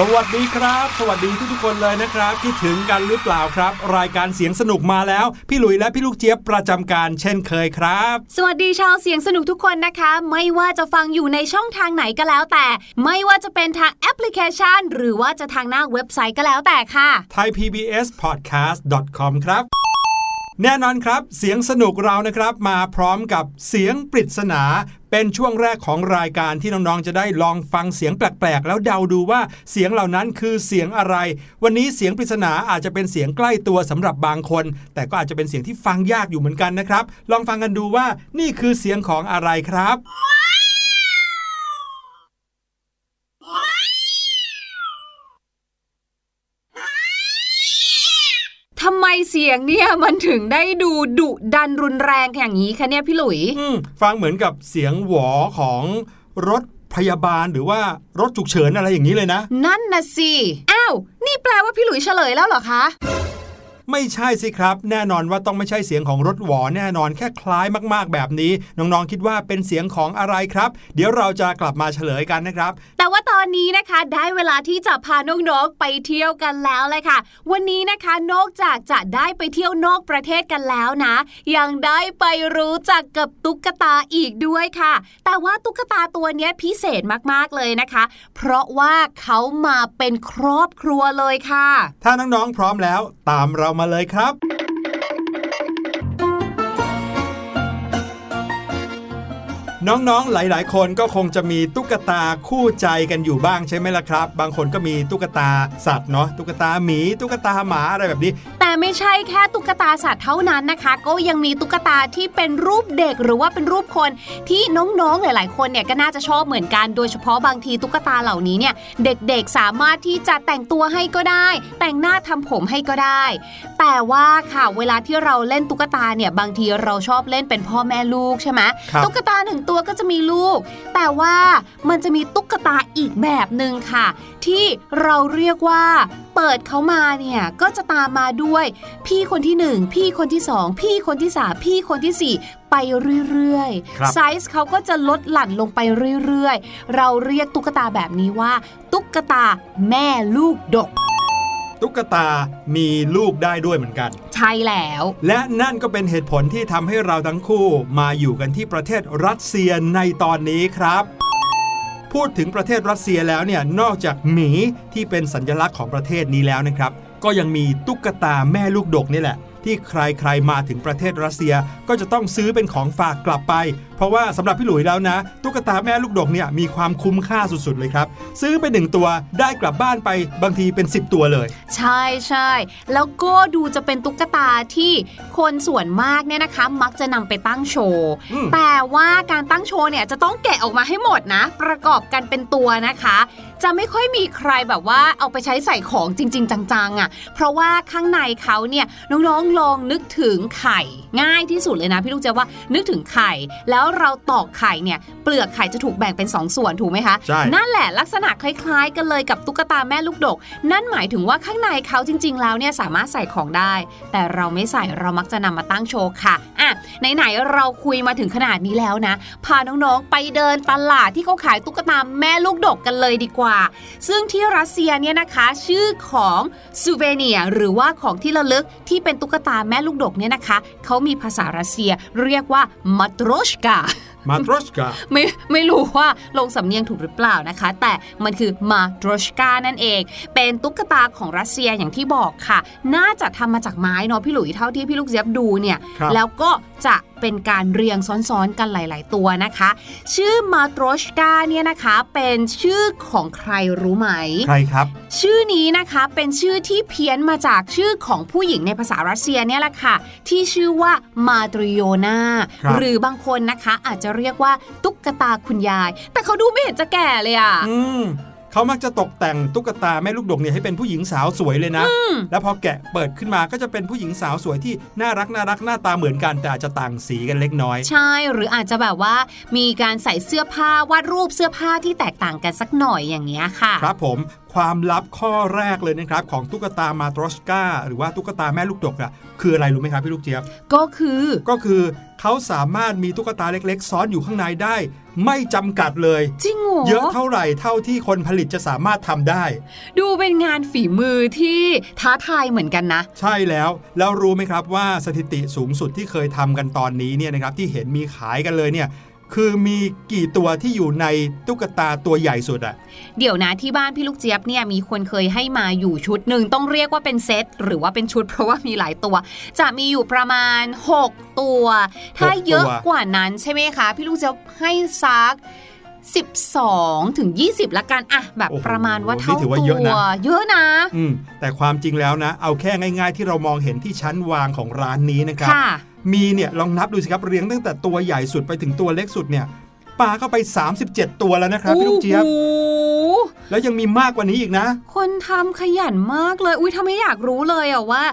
สวัสดีครับ สวัสดีทุกๆคนเลยนะครับคิดถึงกันหรือเปล่าครับ รายการเสียงสนุกมาแล้ว พี่หลุยและพี่ลูกเจี๊ยบประจำการเช่นเคยครับ สวัสดีชาวเสียงสนุกทุกคนนะคะ ไม่ว่าจะฟังอยู่ในช่องทางไหนก็แล้วแต่ ไม่ว่าจะเป็นทางแอปพลิเคชัน หรือว่าจะทางหน้าเว็บไซต์ก็แล้วแต่ค่ะ thaipbspodcast.com ครับ แน่นอนครับ เสียงสนุกเรานะครับ มาพร้อมกับเสียงปริศนาเป็นช่วงแรกของรายการที่น้องๆ จะได้ลองฟังเสียงแปลกๆ แล้วเดาดูว่าเสียงเหล่านั้นคือเสียงอะไร วันนี้เสียงปริศนาอาจจะเป็นเสียงใกล้ตัวสำหรับบางคน แต่ก็อาจจะเป็นเสียงที่ฟังยากอยู่เหมือนกันนะครับ ลองฟังกันดูว่านี่คือเสียงของอะไรครับ ทำไมเสียงเนี่ยมันถึงได้ดูดุดันรุนแรงอย่างนี้คะเนี่ยพี่หลุยอืมฟังเหมือนกับเสียงหวอของรถพยาบาลหรือว่ารถฉุกเฉินอะไรอย่างนี้เลยนะ นั่นนะสิ อ้าว นี่แปลว่าพี่หลุยเฉลยแล้วเหรอคะ ไม่ใช่สิครับ แน่นอนว่าต้องไม่ใช่เสียงของรถหวอแน่นอนแค่คล้ายมากๆ แบบนี้ น้องๆคิดว่าเป็นเสียงของอะไรครับ เดี๋ยวเราจะกลับมาเฉลยกันนะครับ แต่ว่าตอนนี้นะคะได้เวลาที่จะพาน้องๆไปเที่ยวกันแล้วเลยค่ะ วันนี้นะคะนอกจากจะได้ไปเที่ยวนอกประเทศกันแล้วนะ ยังได้ไปรู้จักกับตุ๊กตาอีกด้วยค่ะ แต่ว่าตุ๊กตาตัวเนี้ยพิเศษมากๆเลยนะคะ เพราะว่าเขามาเป็นครอบครัวเลยค่ะ ถ้าน้องๆพร้อมแล้วตามเรามาเลยครับ น้องๆ หลาย ๆ คนก็คงจะมีตุ๊กตาคู่ใจกันอยู่บ้างใช่ไหมล่ะครับ บางคนก็มีตุ๊กตาสัตว์เนาะตุ๊กตาหมีตุ๊กตาหมาอะไรแบบนี้ แต่ไม่ใช่แค่ตุ๊กตาสัตว์เท่านั้นนะคะ ก็ยังมีตุ๊กตาที่เป็นรูปเด็กหรือว่าเป็นรูปคนที่น้องๆ หลาย ๆ คนเนี่ยก็น่าจะชอบเหมือนกัน โดยเฉพาะบางทีตุ๊กตาเหล่านี้เนี่ยเด็กๆ สามารถที่จะแต่งตัวให้ก็ได้ แต่งหน้าทำผมให้ก็ได้ แต่ว่าค่ะเวลาที่เราเล่นตุ๊กตาเนี่ยบางทีเราชอบเล่นเป็นพ่อแม่ลูกใช่ไหมครับตุ๊กตาหนึ่งตัวก็จะมีลูก แต่ว่ามันจะมีตุ๊กตาอีกแบบหนึ่งค่ะ ที่เราเรียกว่าเปิดเขามาเนี่ยก็จะตามมาด้วย พี่คนที่หนึ่งพี่คนที่สองพี่คนที่สามพี่คนที่สี่ไปเรื่อยครับๆไซส์เขาก็จะลดหลั่นลงไปเรื่อยๆ เราเรียกตุ๊กตาแบบนี้ว่า ตุ๊กตาแม่ลูกดก ตุ๊กตามีลูกได้ด้วยเหมือนกัน ใช่แล้ว และนั่นก็เป็นเหตุผลที่ทำให้เราทั้งคู่มาอยู่กันที่ประเทศรัสเซียในตอนนี้ครับพูดถึงประเทศรัสเซียแล้วเนี่ยนอกจากหมีที่เป็นสัญลักษณ์ของประเทศนี้แล้วนะครับ ก็ยังมีตุ๊กตาแม่ลูกดกนี่แหละ ที่ใครๆมาถึงประเทศรัสเซียก็จะต้องซื้อเป็นของฝากกลับไป เพราะว่าสำหรับพี่หลุยแล้วนะ ตุ๊กตาแม่ลูกดกเนี่ยมีความคุ้มค่าสุดๆเลยครับ ซื้อไปหนึ่งตัวได้กลับบ้านไปบางทีเป็น 10 ตัวเลย ใช่ใช่แล้วก็ดูจะเป็นตุ๊กตาที่คนส่วนมากเนี่ยนะคะ มักจะนำไปตั้งโชว์อืมแต่ว่าการตั้งโชว์เนี่ยจะต้องแกะออกมาให้หมดนะ ประกอบกันเป็นตัวนะคะ จะไม่ค่อยมีใครแบบว่าเอาไปใช้ใส่ของจริง ๆ จังๆอะ่ะ เพราะว่าข้างในเขาเนี่ยน้องๆลองนึกถึงไข่ ง่ายที่สุดเลยนะพี่ลูกเจว่านึกถึงไข่แล้วเราตอกไข่เนี่ยเปลือกไข่จะถูกแบ่งเป็นสองส่วนถูกไหมคะใช่นั่นแหละลักษณะคล้ายๆ กันเลยกับตุ๊กตาแม่ลูกดก นั่นหมายถึงว่าข้างในเขาจริง ๆ แล้วเนี่ยสามารถใส่ของได้ แต่เราไม่ใส่เรามักจะนำมาตั้งโชว์ค่ะอะไหนๆเราคุยมาถึงขนาดนี้แล้วนะ พาน้องๆไปเดินตลาดที่เขาขายตุ๊กตาแม่ลูกดกกันเลยดีกว่า ซึ่งที่รัสเซียเนี่ยนะคะชื่อของซูเวเนียหรือว่าของที่ระลึกที่เป็นตุ๊กตาแม่ลูกดกเนี่ยนะคะเขามีภาษารัสเซียเรียกว่ามัตรชกามาตรสกาไม่ไม่รู้ว่าลงสำเนียงถูกหรือเปล่านะคะ แต่มันคือมาดรชกานั่นเอง เป็นตุ๊กตาของรัสเซียอย่างที่บอกค่ะ น่าจะทำมาจากไม้เนาะพี่หลุยเท่าที่พี่ลูกเจี๊ยบดูเนี่ยครับแล้วก็จะเป็นการเรียงซ้อนๆกันหลาย ๆ ตัวนะคะ ชื่อมาตรชกาเนี่ยนะคะเป็นชื่อของใครรู้ไหม ใครครับ ชื่อนี้นะคะเป็นชื่อที่เพี้ยนมาจากชื่อของผู้หญิงในภาษารัสเซียเนี่ยแหละค่ะ ที่ชื่อว่ามาตริโยนาครับหรือบางคนนะคะอาจจะเรียกว่าตุ๊กตาคุณยาย แต่เขาดูไม่เห็นจะแก่เลยอะอืม เขามักจะตกแต่งตุ๊กตาแม่ลูกดกเนี่ยให้เป็นผู้หญิงสาวสวยเลยนะ แล้วพอแกะเปิดขึ้นมาก็จะเป็นผู้หญิงสาวสวยที่น่ารักน่ารักหน้าตาเหมือนกันแต่อาจจะต่างสีกันเล็กน้อย ใช่หรืออาจจะแบบว่ามีการใส่เสื้อผ้าวาดรูปเสื้อผ้าที่แตกต่างกันสักหน่อยอย่างเงี้ยค่ะ ครับผม คความลับข้อแรกเลยนะครับ ของตุ๊กตามาตรอสกาหรือว่าตุ๊กตาแม่ลูกดกอะคืออะไรรู้ไหมครับพี่ลูกเจี๊ยบก็คือก็คือเขาสามารถมีตุ๊กตาเล็ก ๆ ซ้อนอยู่ข้างในได้ ไม่จำกัดเลย จริงเหรอเยอะเท่าไหร่เท่าที่คนผลิตจะสามารถทำได้ ดูเป็นงานฝีมือที่ท้าทายเหมือนกันนะ ใช่แล้วแล้วรู้ไหมครับว่าสถิติสูงสุดที่เคยทำกันตอนนี้เนี่ยนะครับที่เห็นมีขายกันเลยเนี่ย คือมีกี่ตัวที่อยู่ในตุ๊กตาตัวใหญ่สุดอะเดี๋ยวนะที่บ้านพี่ลูกเจี๊ยบเนี่ยมีคนเคยให้มาอยู่ชุดหนึ่งต้องเรียกว่าเป็นเซตหรือว่าเป็นชุดเพราะว่ามีหลายตัว จะมีอยู่ประมาณ 6 ตัว ถ้าเยอะกว่านั้นใช่ไหมคะ พี่ลูกเจี๊ยบให้ซัก12 ถึง 20 ละกันอะแบบโอ้โหประมาณว่าเท่านี่ถือว่าตัเยอะวนะเยอะนะอืมแต่ความจริงแล้วนะ เอาแค่ง่าย ๆ ที่เรามองเห็นที่ชั้นวางของร้านนี้นะครับค่ะ มีเนี่ยลองนับดูสิครับเรียงตั้งแต่ตัวใหญ่สุดไปถึงตัวเล็กสุดเนี่ยปลาเข้าไป 37 ตัวแล้วนะครับพี่ลูกเจี๊ยบโอ้โหแล้วยังมีมากกว่านี้อีกนะ คนทำขยันมากเลย อุ้ยทำให้อยากรู้เลยอะว่า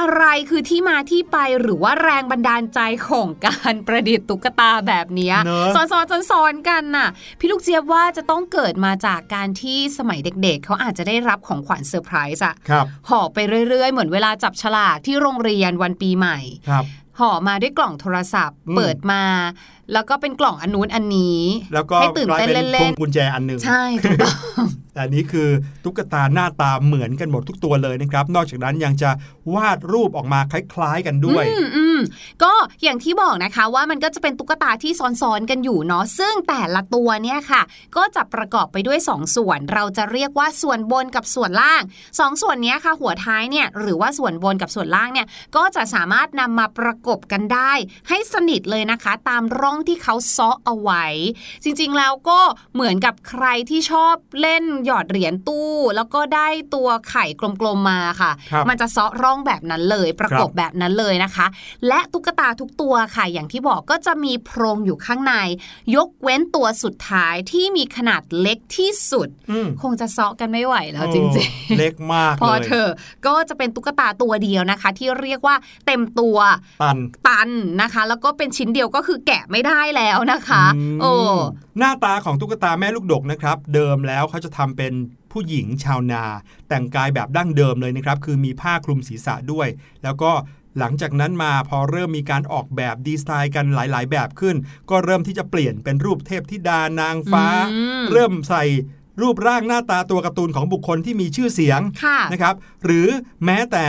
อะไรคือที่มาที่ไปหรือว่าแรงบันดาลใจของการประดิษฐ์ตุ๊กตาแบบเนี้ยเนอะซ้อนๆซ้อนๆกันน่ะ พี่ลูกเจี๊ยบว่าจะต้องเกิดมาจากการที่สมัยเด็กๆเขาอาจจะได้รับของขวัญเซอร์ไพรส์อะครับห่อไปเรื่อยๆ เหมือนเวลาจับฉลากที่โรงเรียนวันปีใหม่ครับ ห่อมาด้วยกล่องโทรศัพท์อืมเปิดมา แล้วก็เป็นกล่องอันนู้นอันนี้ แล้วก็ให้ตื่นกลายเต้นเป็นพเล่วนงกุญแจอันหนึ่งๆใช่ถูกต้องแต่อันนี้คือตุ๊กตาหน้าตาเหมือนกันหมดทุกตัวเลยนะครับ นอกจากนั้นยังจะวาดรูปออกมาคล้าย ๆกันด้วยอืมอืมก็อย่างที่บอกนะคะว่ามันก็จะเป็นตุ๊กตาที่ซ้อนๆกันอยู่เนาะซึ่งแต่ละตัวเนี่ยค่ะ ก็จะประกอบไปด้วย 2 ส่วน เราจะเรียกว่าส่วนบนกับส่วนล่าง 2ส่วนเนี้ยค่ะ หัวท้ายเนี่ยหรือว่าส่วนบนกับส่วนล่างเนี่ยก็จะสามารถนำมาประกบกันได้ ให้สนิทเลยนะคะ ตามร่องที่เขาเซาะเอาไว้ จริงๆแล้วก็เหมือนกับใครที่ชอบเล่นหยอดเหรียญตู้ แล้วก็ได้ตัวไข่กลมๆมาค่ะครับมันจะเซาะร่องแบบนั้นเลย ประกบแบบนั้นเลยนะคะ และตุ๊กตาทุกตัวค่ะ อย่างที่บอกก็จะมีโพรงอยู่ข้างใน ยกเว้นตัวสุดท้ายที่มีขนาดเล็กที่สุดอืมคงจะเซาะกันไม่ไหวแล้วจริงโอ้เล็กมากๆพอเลยเธอะก็จะเป็นตุ๊กตาตัวเดียวนะคะ ที่เรียกว่าเต็มตัวตันตันนะคะ แล้วก็เป็นชิ้นเดียวก็คือแกะไม่ได้แล้วนะคะมโอ้หน้าตาของตุ๊กตาแม่ลูกดกนะครับ เดิมแล้วเขาจะทำเป็นผู้หญิงชาวนา แต่งกายแบบดั้งเดิมเลยนะครับ คือมีผ้าคลุมศีรษะด้วย แล้วก็หลังจากนั้นมาพอเริ่มมีการออกแบบดีไซน์กันหลาย ๆ แบบขึ้น ก็เริ่มที่จะเปลี่ยนเป็นรูปเทพธิดานางฟ้าอืมเริ่มใส่รูปร่างหน้าตาตัวการ์ตูนของบุคคลที่มีชื่อเสียงค่ะนะครับ หรือแม้แต่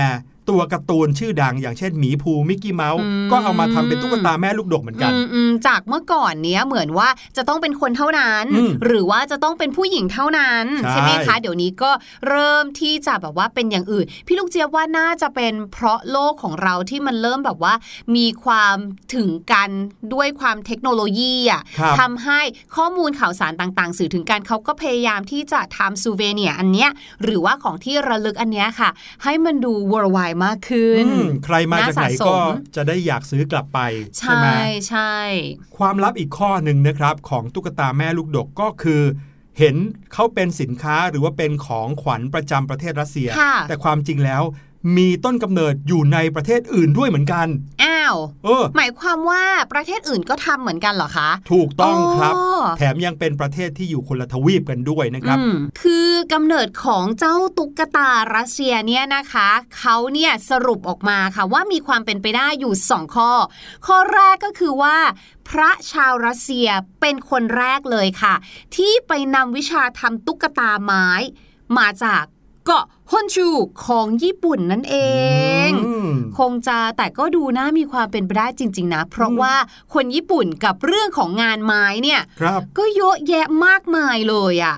ตัวการ์ตูนชื่อดัง อย่างเช่นหมีภูมิกกี้เมาส์อืมก็เอามาทำเป็นตุ๊กตาแม่ลูกดกเหมือนกันอืมอืมจากเมื่อก่อนเนี้ยเหมือนว่าจะต้องเป็นคนเท่านั้นอืมหรือว่าจะต้องเป็นผู้หญิงเท่านั้นใช่ไหมคะเดี๋ยวนี้ก็เริ่มที่จะแบบว่าเป็นอย่างอื่น พี่ลูกเจี๊ยบว่าน่าจะเป็นเพราะโลกของเราที่มันเริ่มแบบว่า มีความถึงกันด้วยความเทคโนโลยีอะครับทำให้ข้อมูลข่าวสารต่างๆ สื่อถึงกันเขาก็พยายามที่จะทำซูเวเนียอันเนี้ยหรือว่าของที่ระลึกอันเนี้ยค่ะ ให้มันดู worldwide มากขึ้นอืมใครมาจากไหนน่าสะสมก็จะได้อยากซื้อกลับไปใช่ใช่ไหมใช่ ความลับอีกข้อหนึ่งนะครับ ของตุ๊กตาแม่ลูกดกก็คือ เห็นเขาเป็นสินค้าหรือว่าเป็นของขวัญประจำประเทศรัสเซียค่ะแต่ความจริงแล้ว มีต้นกำเนิดอยู่ในประเทศอื่นด้วยเหมือนกัน อ้าวเออหมายความว่าประเทศอื่นก็ทำเหมือนกันเหรอคะ ถูกต้องครับอ๋อแถมยังเป็นประเทศที่อยู่คนละทวีปกันด้วยนะครับอืมคือกำเนิดของเจ้าตุ๊กตารัสเซียเนี่ยนะคะเขาเนี่ยสรุปออกมาค่ะว่ามีความเป็นไปได้อยู่ 2 ข้อ ข้อแรกก็คือว่าพระชาวรัสเซียเป็นคนแรกเลยค่ะ ที่ไปนำวิชาทำตุ๊กตาไม้ มาจากเกาะ ฮอนชูของญี่ปุ่นนั่นเอง คงจะแต่ก็ดูน่ามีความเป็นไปได้จริง ๆ นะ เพราะว่าคนญี่ปุ่นกับเรื่องของงานไม้เนี่ยก็เยอะแยะมากมายเลยอะ่ะ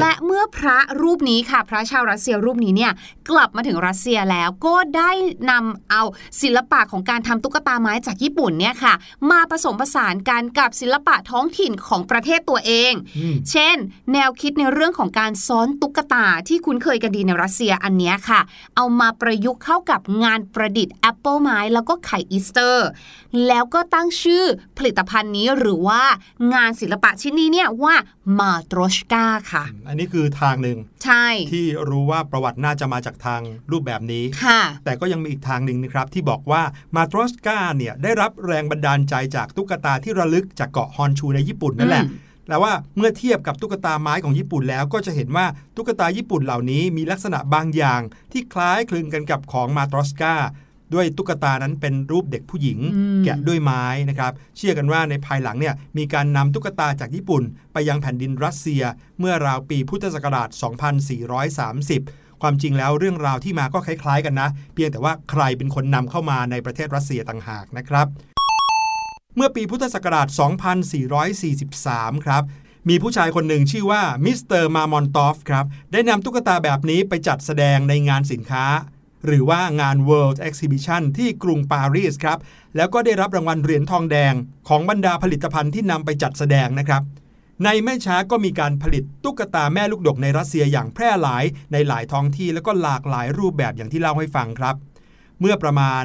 และเมื่อพระรูปนี้ค่ะ พระชาวรัสเซียรูปนี้เนี่ยกลับมาถึงรัสเซียแล้วก็ได้นำเอาศิลปะของการทำตุ๊กตาไม้จากญี่ปุ่นเนี่ยค่ะ มาผสมผสานกันกับศิลปะท้องถิ่นของประเทศตัวเอง เช่น แนวคิดในเรื่องของการซ้อนตุ๊กตาที่คุ้นเคยกันดีในรัสเซียอันเนี้ยค่ะ เอามาประยุกต์เข้ากับงานประดิษฐ์แอปเปิลไม้แล้วก็ไข่อีสเตอร์ แล้วก็ตั้งชื่อผลิตภัณฑ์นี้หรือว่างานศิลปะชิ้นนี้เนี่ยว่ามาตรอชกาค่ะ อันนี้คือทางหนึ่งใช่ที่รู้ว่าประวัติน่าจะมาจากทางรูปแบบนี้ค่ะ แต่ก็ยังมีอีกทางหนึ่งนะครับ ที่บอกว่ามาตรอชกาเนี่ยได้รับแรงบันดาลใจจากตุ๊กตาที่ระลึกจากเกาะฮอนชูในญี่ปุ่นนั่นแหละอืม แล้วว่าเมื่อเทียบกับตุ๊กตาไม้ของญี่ปุ่นแล้วก็จะเห็นว่าตุ๊กตาญี่ปุ่นเหล่านี้มีลักษณะบางอย่างที่คล้ายคลึงกันกับของมาตรอสกาด้วยตุ๊กตานั้นเป็นรูปเด็กผู้หญิงอืมแกะด้วยไม้นะครับ เชื่อกันว่าในภายหลังเนี่ยมีการนำตุ๊กตาจากญี่ปุ่น ไปยังแผ่นดินรัสเซีย เมื่อราวปีพุทธศักราช 2430 ความจริงแล้วเรื่องราวที่มาก็คล้ายๆกันนะ เพียงแต่ว่าใครเป็นคนนำเข้ามาในประเทศรัสเซียต่างหากนะครับ เมื่อปีพุทธศักราช 2443 ครับ มีผู้ชายคนหนึ่งชื่อว่ามิสเตอร์มามอนตอฟครับ ได้นำตุ๊กตาแบบนี้ไปจัดแสดงในงานสินค้า หรือว่างาน World Exhibition ที่กรุงปารีสครับ แล้วก็ได้รับรางวัลเหรียญทองแดง ของบรรดาผลิตภัณฑ์ที่นำไปจัดแสดงนะครับในไม่ช้าก็มีการผลิตตุ๊กตาแม่ลูกดกในรัสเซียอย่างแพร่หลายในหลายท้องที่แล้วก็หลากหลายรูปแบบอย่างที่เล่าให้ฟังครับ เมื่อประมาณ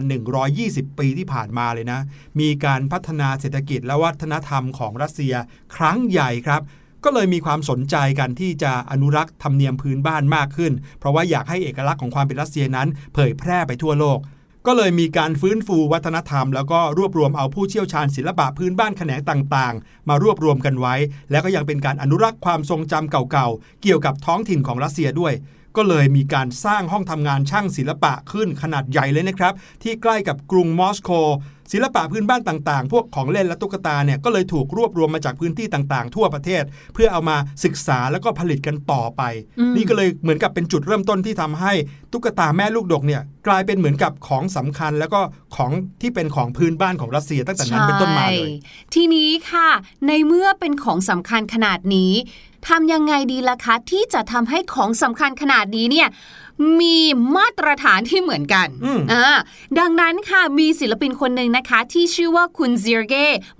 120 ปีที่ผ่านมาเลยนะ มีการพัฒนาเศรษฐกิจและวัฒนธรรมของรัสเซียครั้งใหญ่ครับก็เลยมีความสนใจกันที่จะอนุรักษ์ธรรมเนียมพื้นบ้านมากขึ้น เพราะว่าอยากให้เอกลักษณ์ของความเป็นรัสเซียนั้น เผยแพร่ไปทั่วโลก ก็เลยมีการฟื้นฟูวัฒนธรรม แล้วก็รวบรวมเอาผู้เชี่ยวชาญศิลปะพื้นบ้านแขนงต่างๆ มารวบรวมกันไว้ แล้วก็ยังเป็นการอนุรักษ์ความทรงจำเก่าๆ เกี่ยวกับท้องถิ่นของรัสเซียด้วย ก็เลยมีการสร้างห้องทำงานช่างศิลปะขึ้นขนาดใหญ่เลยนะครับ ที่ใกล้กับกรุงมอสโก ศิลปะพื้นบ้านต่างๆ พวกของเล่นและตุ๊กตาเนี่ยก็เลยถูกรวบรวมมาจากพื้นที่ต่างๆ ทั่วประเทศ เพื่อเอามาศึกษาแล้วก็ผลิตกันต่อไปอืมนี่ก็เลยเหมือนกับเป็นจุดเริ่มต้นที่ทำให้ตุ๊กตาแม่ลูกดกเนี่ยกลายเป็นเหมือนกับของสำคัญ แล้วก็ของที่เป็นของพื้นบ้านของรัสเซียตั้งแต่นั้นเป็นต้นมาเลยใช่ทีนี้ค่ะ ในเมื่อเป็นของสำคัญขนาดนี้ ทำยังไงดีล่ะคะที่จะทำให้ของสำคัญขนาดนี้เนี่ย มีมาตรฐานที่เหมือนกันอืมอ่าดังนั้นค่ะมีศิลปินคนหนึ่งนะคะ ที่ชื่อว่าคุณเซียร์เก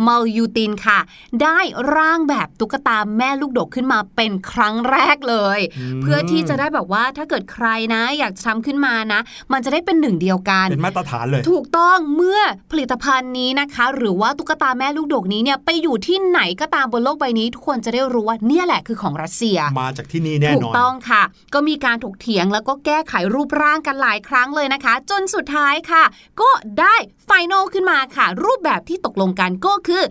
มัลยูตินค่ะ ได้ร่างแบบตุ๊กตาแม่ลูกดกขึ้นมาเป็นครั้งแรกเลย เพื่อที่จะได้แบบว่าถ้าเกิดใครนะ อยากจะทำขึ้นมานะ มันจะได้เป็นหนึ่งเดียวกัน เป็นมาตรฐานเลย ถูกต้องเมื่อผลิตภัณฑ์นี้นะคะ หรือว่าตุ๊กตาแม่ลูกดกนี้เนี่ยไปอยู่ที่ไหนก็ตามบนโลกใบนี้ ทุกคนจะได้รู้ว่าเนี่ยแหละคือของรัสเซีย มาจากที่นี่แน่ถูนกอนต้องค่ะ ก็มีการถกเถียงแล้วก็แก้ไขรูปร่างกันหลายครั้งเลยนะคะ จนสุดท้ายค่ะ ก็ได้ไฟนอลขึ้นมาค่ะ รูปแบบที่ตกลงกันก็คือ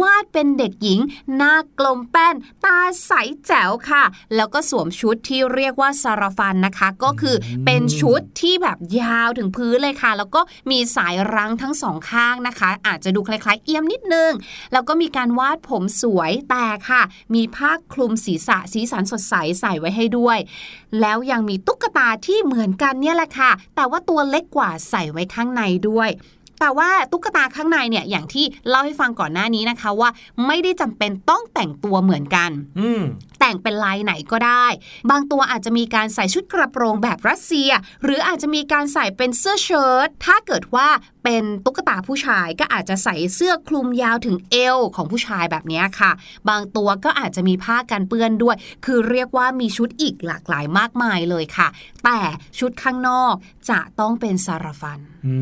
วาดเป็นเด็กหญิง หน้ากลมแป้น ตาใสแจ๋วค่ะ แล้วก็สวมชุดที่เรียกว่าซาราฟันนะคะ ก็คือเป็นชุดที่แบบยาวถึงพื้นเลยค่ะ แล้วก็มีสายรั้งทั้งสองข้างนะคะ อาจจะดูคล้ายๆ เอี้ยมนิดนึง แล้วก็มีการวาดผมสวยแต่ค่ะ มีผ้าคลุมศีรษะสีสันสดใสใส่ไว้ให้ด้วย แล้วยังมีตุ๊กตาที่เหมือนกันเนี่ยแหละค่ะ แต่ว่าตัวเล็กกว่าใส่ไว้ข้างในด้วยแต่ว่าตุ๊กตาข้างในเนี่ยอย่างที่เล่าให้ฟังก่อนหน้านี้นะคะว่า ไม่ได้จำเป็นต้องแต่งตัวเหมือนกัน อืแต่งเป็นลายไหนก็ได้ บางตัวอาจจะมีการใส่ชุดกระโปรงแบบรัสเซีย หรืออาจจะมีการใส่เป็นเสื้อเชิ้ตถ้าเกิดว่าเป็นตุ๊กตาผู้ชายก็อาจจะใส่เสื้อคลุมยาวถึงเอวของผู้ชายแบบนี้ค่ะ บางตัวก็อาจจะมีผ้ากันเปื้อนด้วย คือเรียกว่ามีชุดอีกหลากหลายมากมายเลยค่ะ แต่ชุดข้างนอกจะต้องเป็นซาราฟันอื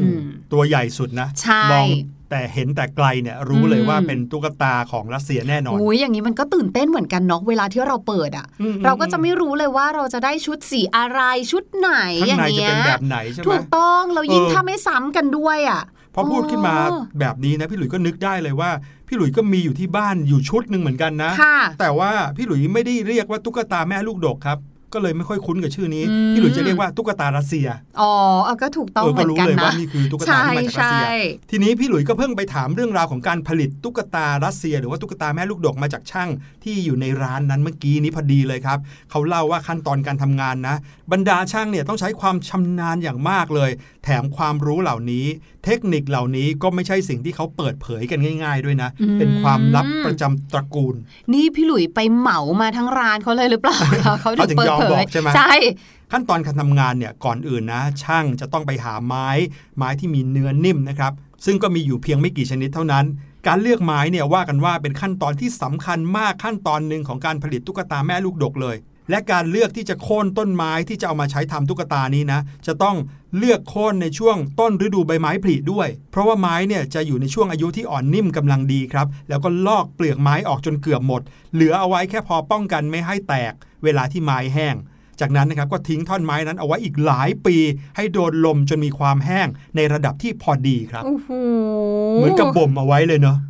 อืมมตัวใหญ่สุดนะใช่มอง แต่เห็นแต่ไกลเนี่ยรู้เลยอืมว่าเป็นตุ๊กตาของรัสเซียแน่นอนอุ้ยอย่างนี้มันก็ตื่นเต้นเหมือนกันเนาะเวลาที่เราเปิดอะอืมเราก็จะไม่รู้เลยว่าเราจะได้ชุดสีอะไรชุดไหนข้าอย่างงในจะเงี้ยเป็นแบบไหนใช่ไหมถูกต้องเรายิ่งเออถ้าไม่ซ้ำกันด้วยอะพอพูดขึ้นมาอ๋อแบบนี้นะพี่หลุยส์ก็นึกได้เลยว่า พี่หลุยส์ก็มีอยู่ที่บ้านอยู่ชุดหนึ่งเหมือนกันนะค่ะแต่ว่าพี่หลุยส์ไม่ได้เรียกว่าตุ๊กตาแม่ลูกดกครับ ก็เลยไม่ค่อยคุ้นกับชื่อนี้อืมพี่หลุยส์จะเรียกว่าตุ๊กตารัสเซีย อ๋อเออก็ถูกต้องเออเหก็มือนรู้กันเลยนะว่านี่คือตุ๊กตาใช่ที่มาจากรัสใช่เซีย ทีนี้พี่หลุยส์ก็เพิ่งไปถามเรื่องราวของการผลิตตุ๊กตารัสเซีย หรือว่าตุ๊กตาแม่ลูกดกมาจากช่างที่อยู่ในร้านนั้นเมื่อกี้นี้พอดีเลยครับ เขาเล่าว่าขั้นตอนการทำงานนะ บรรดาช่างเนี่ยต้องใช้ความชำนาญอย่างมากเลย แถมความรู้เหล่านี้เทคนิคเหล่านี้ก็ไม่ใช่สิ่งที่เขาเปิดเผยกันง่าย ๆ ด้วยนะอืมเป็นความลับประจำตระกูล นี่พี่หลุยไปเหมามาทั้งร้านเขาเลยหรือเปล่าคะเขาถึเขางถึงเปิดยอมเผบอยกใช่ไหมใช่ขั้นตอนการทำงานเนี่ยก่อนอื่นนะ ช่างจะต้องไปหาไม้ ไม้ที่มีเนื้อนิ่มนะครับซึ่งก็มีอยู่เพียงไม่กี่ชนิดเท่านั้น การเลือกไม้เนี่ยว่ากันว่าเป็นขั้นตอนที่สำคัญมากขั้นตอนหนึ่งของการผลิตตุ๊กตาแม่ลูกดกเลย และการเลือกที่จะโค่นต้นไม้ที่จะเอามาใช้ทำตุ๊กตานี้นะ จะต้องเลือกโค่นในช่วงต้นฤดูใบไม้ผลิด้วย เพราะว่าไม้เนี่ยจะอยู่ในช่วงอายุที่อ่อนนิ่มกำลังดีครับ แล้วก็ลอกเปลือกไม้ออกจนเกือบหมด เหลือเอาไว้แค่พอป้องกันไม่ให้แตก เวลาที่ไม้แห้ง จากนั้นนะครับก็ทิ้งท่อนไม้นั้นเอาไว้อีกหลายปี ให้โดนลมจนมีความแห้งในระดับที่พอดีครับโอ้โหเหมือนกับบ่มเอาไว้เลยเนาะโอ้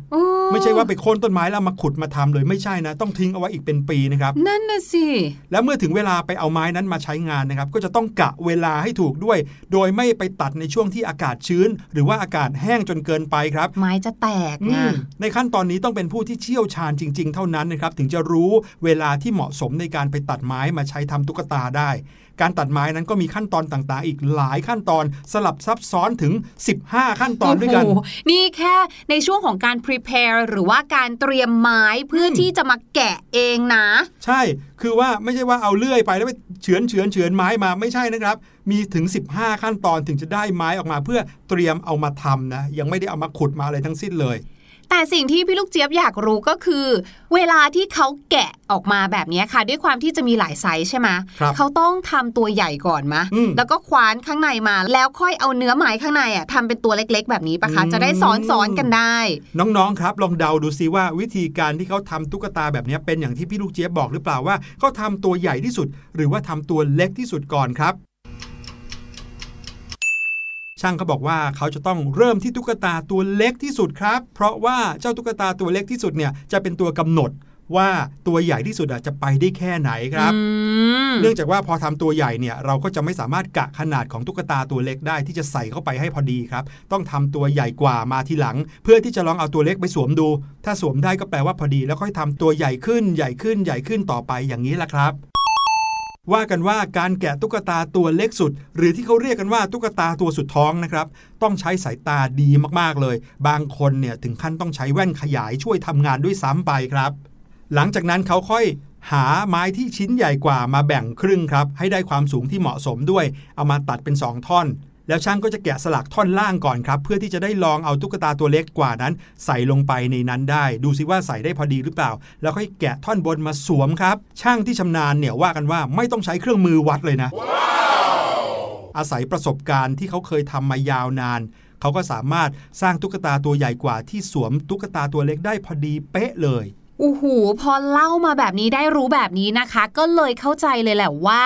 ไม่ใช่ว่าไปโค่นต้นไม้แล้วมาขุดมาทำเลยไม่ใช่นะ ต้องทิ้งเอาไว้อีกเป็นปีนะครับนั่นน่ะสิแล้วเมื่อถึงเวลาไปเอาไม้นั้นมาใช้งานนะครับ ก็จะต้องกะเวลาให้ถูกด้วย โดยไม่ไปตัดในช่วงที่อากาศชื้น หรือว่าอากาศแห้งจนเกินไปครับ ไม้จะแตกอืไงมในขั้นตอนนี้ต้องเป็นผู้ที่เชี่ยวชาญจริง ๆ เท่านั้นนะครับถึงจะรู้เวลาที่เหมาะสมในการไปตัดไม้มาใช้ทำตุ๊กตาได้ การตัดไม้นั้นก็มีขั้นตอนต่างๆ อีกหลายขั้นตอนสลับซับซ้อนถึง 15 ขั้นตอนด้วยกันโอ้โหนี่แค่ในช่วงของการ prepare หรือว่าการเตรียมไม้เพื่อที่จะมาแกะเองนะ ใช่คือว่าไม่ใช่ว่าเอาเลื่อยไปแล้วไปเฉือนเฉือนเฉือนไม้มาไม่ใช่นะครับ มีถึง 15 ขั้นตอนถึงจะได้ไม้ออกมา เพื่อเตรียมเอามาทำนะ ยังไม่ได้เอามาขุดมาอะไรทั้งสิ้นเลย แต่สิ่งที่พี่ลูกเจี๊ยบอยากรู้ก็คือ เวลาที่เขาแกะออกมาแบบนี้ค่ะ ด้วยความที่จะมีหลายไซส์ใช่ไหมครับเขาต้องทำตัวใหญ่ก่อนมะอืมแล้วก็คว้านข้างในมา แล้วค่อยเอาเนื้อไม้ข้างในอะทำเป็นตัวเล็ก ๆ แบบนี้ปะคะอืมจะได้สอนสอนๆกันได้ น้องๆครับลองเดาดูซิว่าวิธีการที่เขาทำตุ๊กตาแบบนี้เป็นอย่างที่พี่ลูกเจี๊ยบบอกหรือเปล่าว่าเขาทำตัวใหญ่ที่สุด หรือว่าทำตัวเล็กที่สุดก่อนครับ ช่างเขาบอกว่าเขาจะต้องเริ่มที่ตุ๊กตาตัวเล็กที่สุดครับ เพราะว่าเจ้าตุ๊กตาตัวเล็กที่สุดเนี่ยจะเป็นตัวกำหนดว่าตัวใหญ่ที่สุดอะจะไปได้แค่ไหนครับอืมเนื่องจากว่าพอทำตัวใหญ่เนี่ยเราก็จะไม่สามารถกะขนาดของตุ๊กตาตัวเล็กได้ที่จะใส่เข้าไปให้พอดีครับ ต้องทำตัวใหญ่กว่ามาทีหลัง เพื่อที่จะลองเอาตัวเล็กไปสวมดู ถ้าสวมได้ก็แปลว่าพอดี แล้วค่อยทำตัวใหญ่ขึ้นใหญ่ขึ้นใหญ่ขึ้นต่อไปอย่างนี้แหละครับ ว่ากันว่าการแกะตุ๊กตาตัวเล็กสุด หรือที่เขาเรียกกันว่าตุ๊กตาตัวสุดท้องนะครับ ต้องใช้สายตาดีมากๆเลย บางคนเนี่ยถึงขั้นต้องใช้แว่นขยายช่วยทำงานด้วยซ้ำไปครับ หลังจากนั้นเขาค่อยหาไม้ที่ชิ้นใหญ่กว่ามาแบ่งครึ่งครับ ให้ได้ความสูงที่เหมาะสมด้วย เอามาตัดเป็น 2 ท่อน แล้วช่างก็จะแกะสลักท่อนล่างก่อนครับ เพื่อที่จะได้ลองเอาตุ๊กตาตัวเล็กกว่านั้น ใส่ลงไปในนั้นได้ ดูซิว่าใส่ได้พอดีหรือเปล่า แล้วค่อยแกะท่อนบนมาสวมครับ ช่างที่ชำนาญเนี่ยว่ากันว่าไม่ต้องใช้เครื่องมือวัดเลยนะอาศัยประสบการณ์ที่เขาเคยทำมายาวนานเขาก็สามารถสร้างตุ๊กตาตัวใหญ่กว่าที่สวมตุ๊กตาตัวเล็กได้พอดีเป๊ะเลยโอ้โหพอเล่ามาแบบนี้ได้รู้แบบนี้นะคะ ก็เลยเข้าใจเลยแหละว่า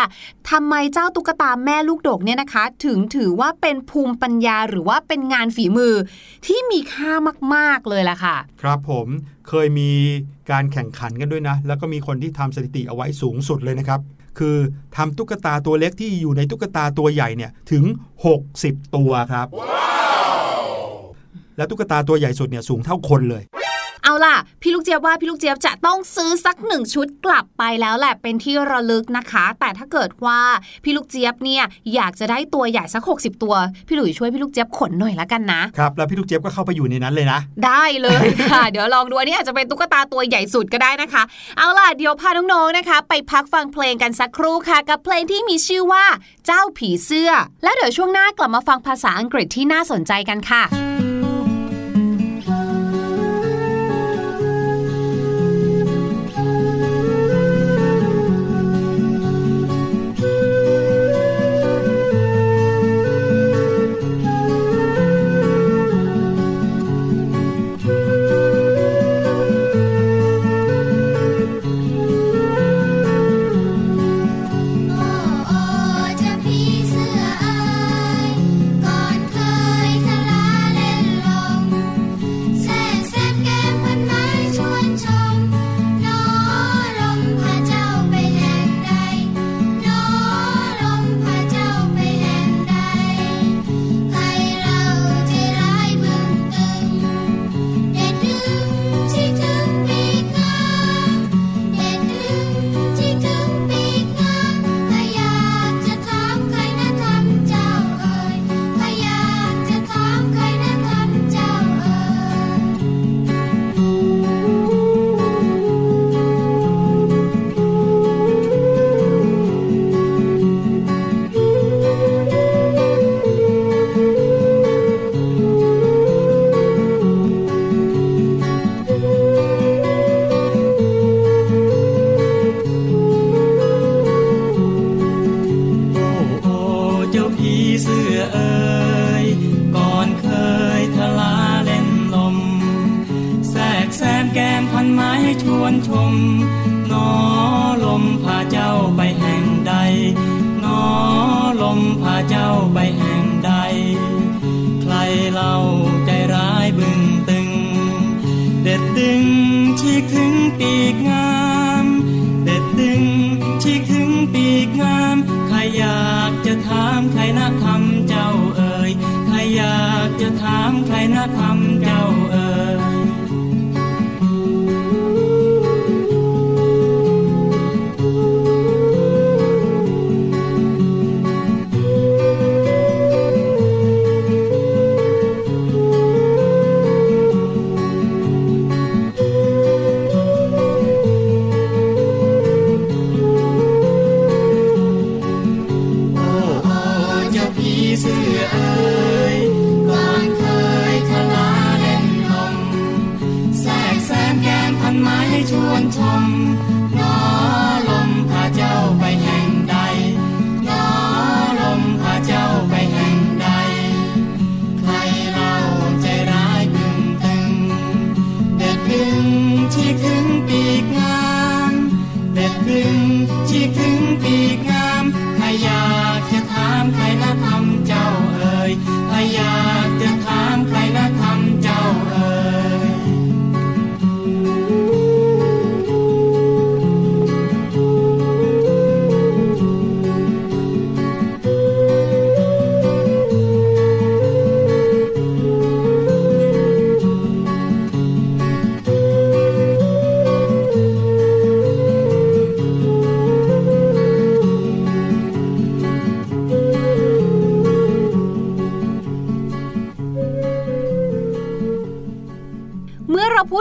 ทำไมเจ้าตุ๊กตาแม่ลูกดกเนี่ยนะคะ ถึงถือว่าเป็นภูมิปัญญาหรือว่าเป็นงานฝีมือที่มีค่ามาก ๆเลยล่ะค่ะ ครับผมเคยมีการแข่งขันกันด้วยนะ แล้วก็มีคนที่ทำสถิติเอาไว้สูงสุดเลยนะครับ คือทำตุ๊กตาตัวเล็กที่อยู่ในตุ๊กตาตัวใหญ่เนี่ยถึง 60 ตัวครับแล้วตุ๊กตาตัวใหญ่สุดเนี่ยสูงเท่าคนเลย เอาล่ะ พี่ลูกเจี๊ยบว่าพี่ลูกเจี๊ยบจะต้องซื้อสักหนึ่งชุดกลับไปแล้วแหละเป็นที่ระลึกนะคะ แต่ถ้าเกิดว่าพี่ลูกเจี๊ยบเนี่ยอยากจะได้ตัวใหญ่สัก 60 ตัว พี่หลุยช่วยพี่ลูกเจี๊ยบขนหน่อยละกันนะครับแล้วพี่ลูกเจี๊ยบก็เข้าไปอยู่ในนั้นเลยนะ ได้เลยค่ะ เดี๋ยวลองดูอันนี้อาจจะเป็นตุ๊กตาตัวใหญ่สุดก็ได้นะคะ เอาล่ะเดี๋ยวพาน้องๆนะคะ ไปพักฟังเพลงกันสักครู่ค่ะ กับเพลงที่มีชื่อว่า เจ้าผีเสื้อ แล้วเดี๋ยวช่วงหน้ากลับมาฟังภาษาอังกฤษที่น่าสนใจกันค่ะ เอเอ่ยก่อนเคยทลาเล่นลม แทรกแซมแก้มพันไม้ชวนชมนอลมพาเจ้าไปแห่งใดนอลมพาเจ้าไปแห่งใด ใครเล่าใจร้ายบึงตึง เด็ดดึงฉีกถึงปีกงาม เด็ดดึงฉีกถึงปีกงาม ใครอยากจะถามใครนะคำ อยากจะถามใครนะทำใจ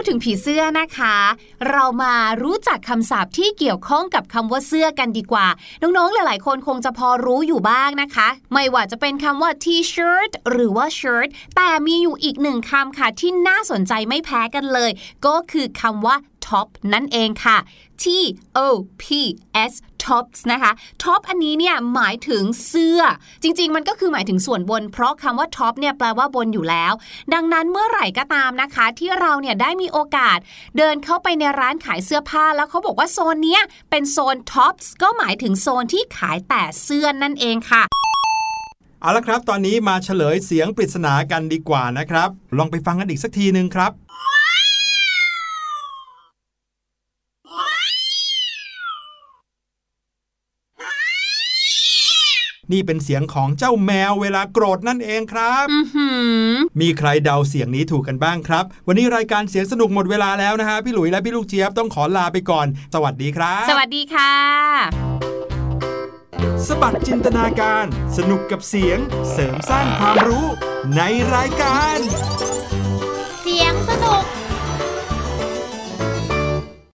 ดถึงผีเสื้อนะคะ เรามารู้จักคำศัพท์ที่เกี่ยวข้องกับคำว่าเสื้อกันดีกว่า น้องๆ หลายๆ คนคงจะพอรู้อยู่บ้างนะคะ ไม่ว่าจะเป็นคำว่า t-shirt หรือว่า shirt แต่มีอยู่อีกหนึ่งคำค่ะ ที่น่าสนใจไม่แพ้กันเลย ก็คือคำว่า top นั่นเองค่ะ T O P S tops นะคะ top อันนี้เนี่ยหมายถึงเสื้อ จริง ๆ มันก็คือหมายถึงส่วนบน เพราะคำว่า top เนี่ยแปลว่าบนอยู่แล้ว ดังนั้นเมื่อไหร่ก็ตามนะคะ ที่เราเนี่ยได้มีโอกาส เดินเข้าไปในร้านขายเสื้อผ้า แล้วเขาบอกว่าโซนเนี้ยเป็นโซน tops ก็หมายถึงโซนที่ขายแต่เสื้อนั่นเองค่ะเอาละครับ ตอนนี้มาเฉลยเสียงปริศนากันดีกว่านะครับ ลองไปฟังกันอีกสักทีหนึ่งครับ นี่เป็นเสียงของเจ้าแมวเวลาโกรธนั่นเองครับอือหือมีใครเดาเสียงนี้ถูกกันบ้างครับ วันนี้รายการเสียงสนุกหมดเวลาแล้วนะฮะพี่หลุยและพี่ลูกเจี๊ยบต้องขอลาไปก่อน สวัสดีครับ สวัสดีค่ะ สบัดจินตนาการ สนุกกับเสียง เสริมสร้างความรู้ในรายการ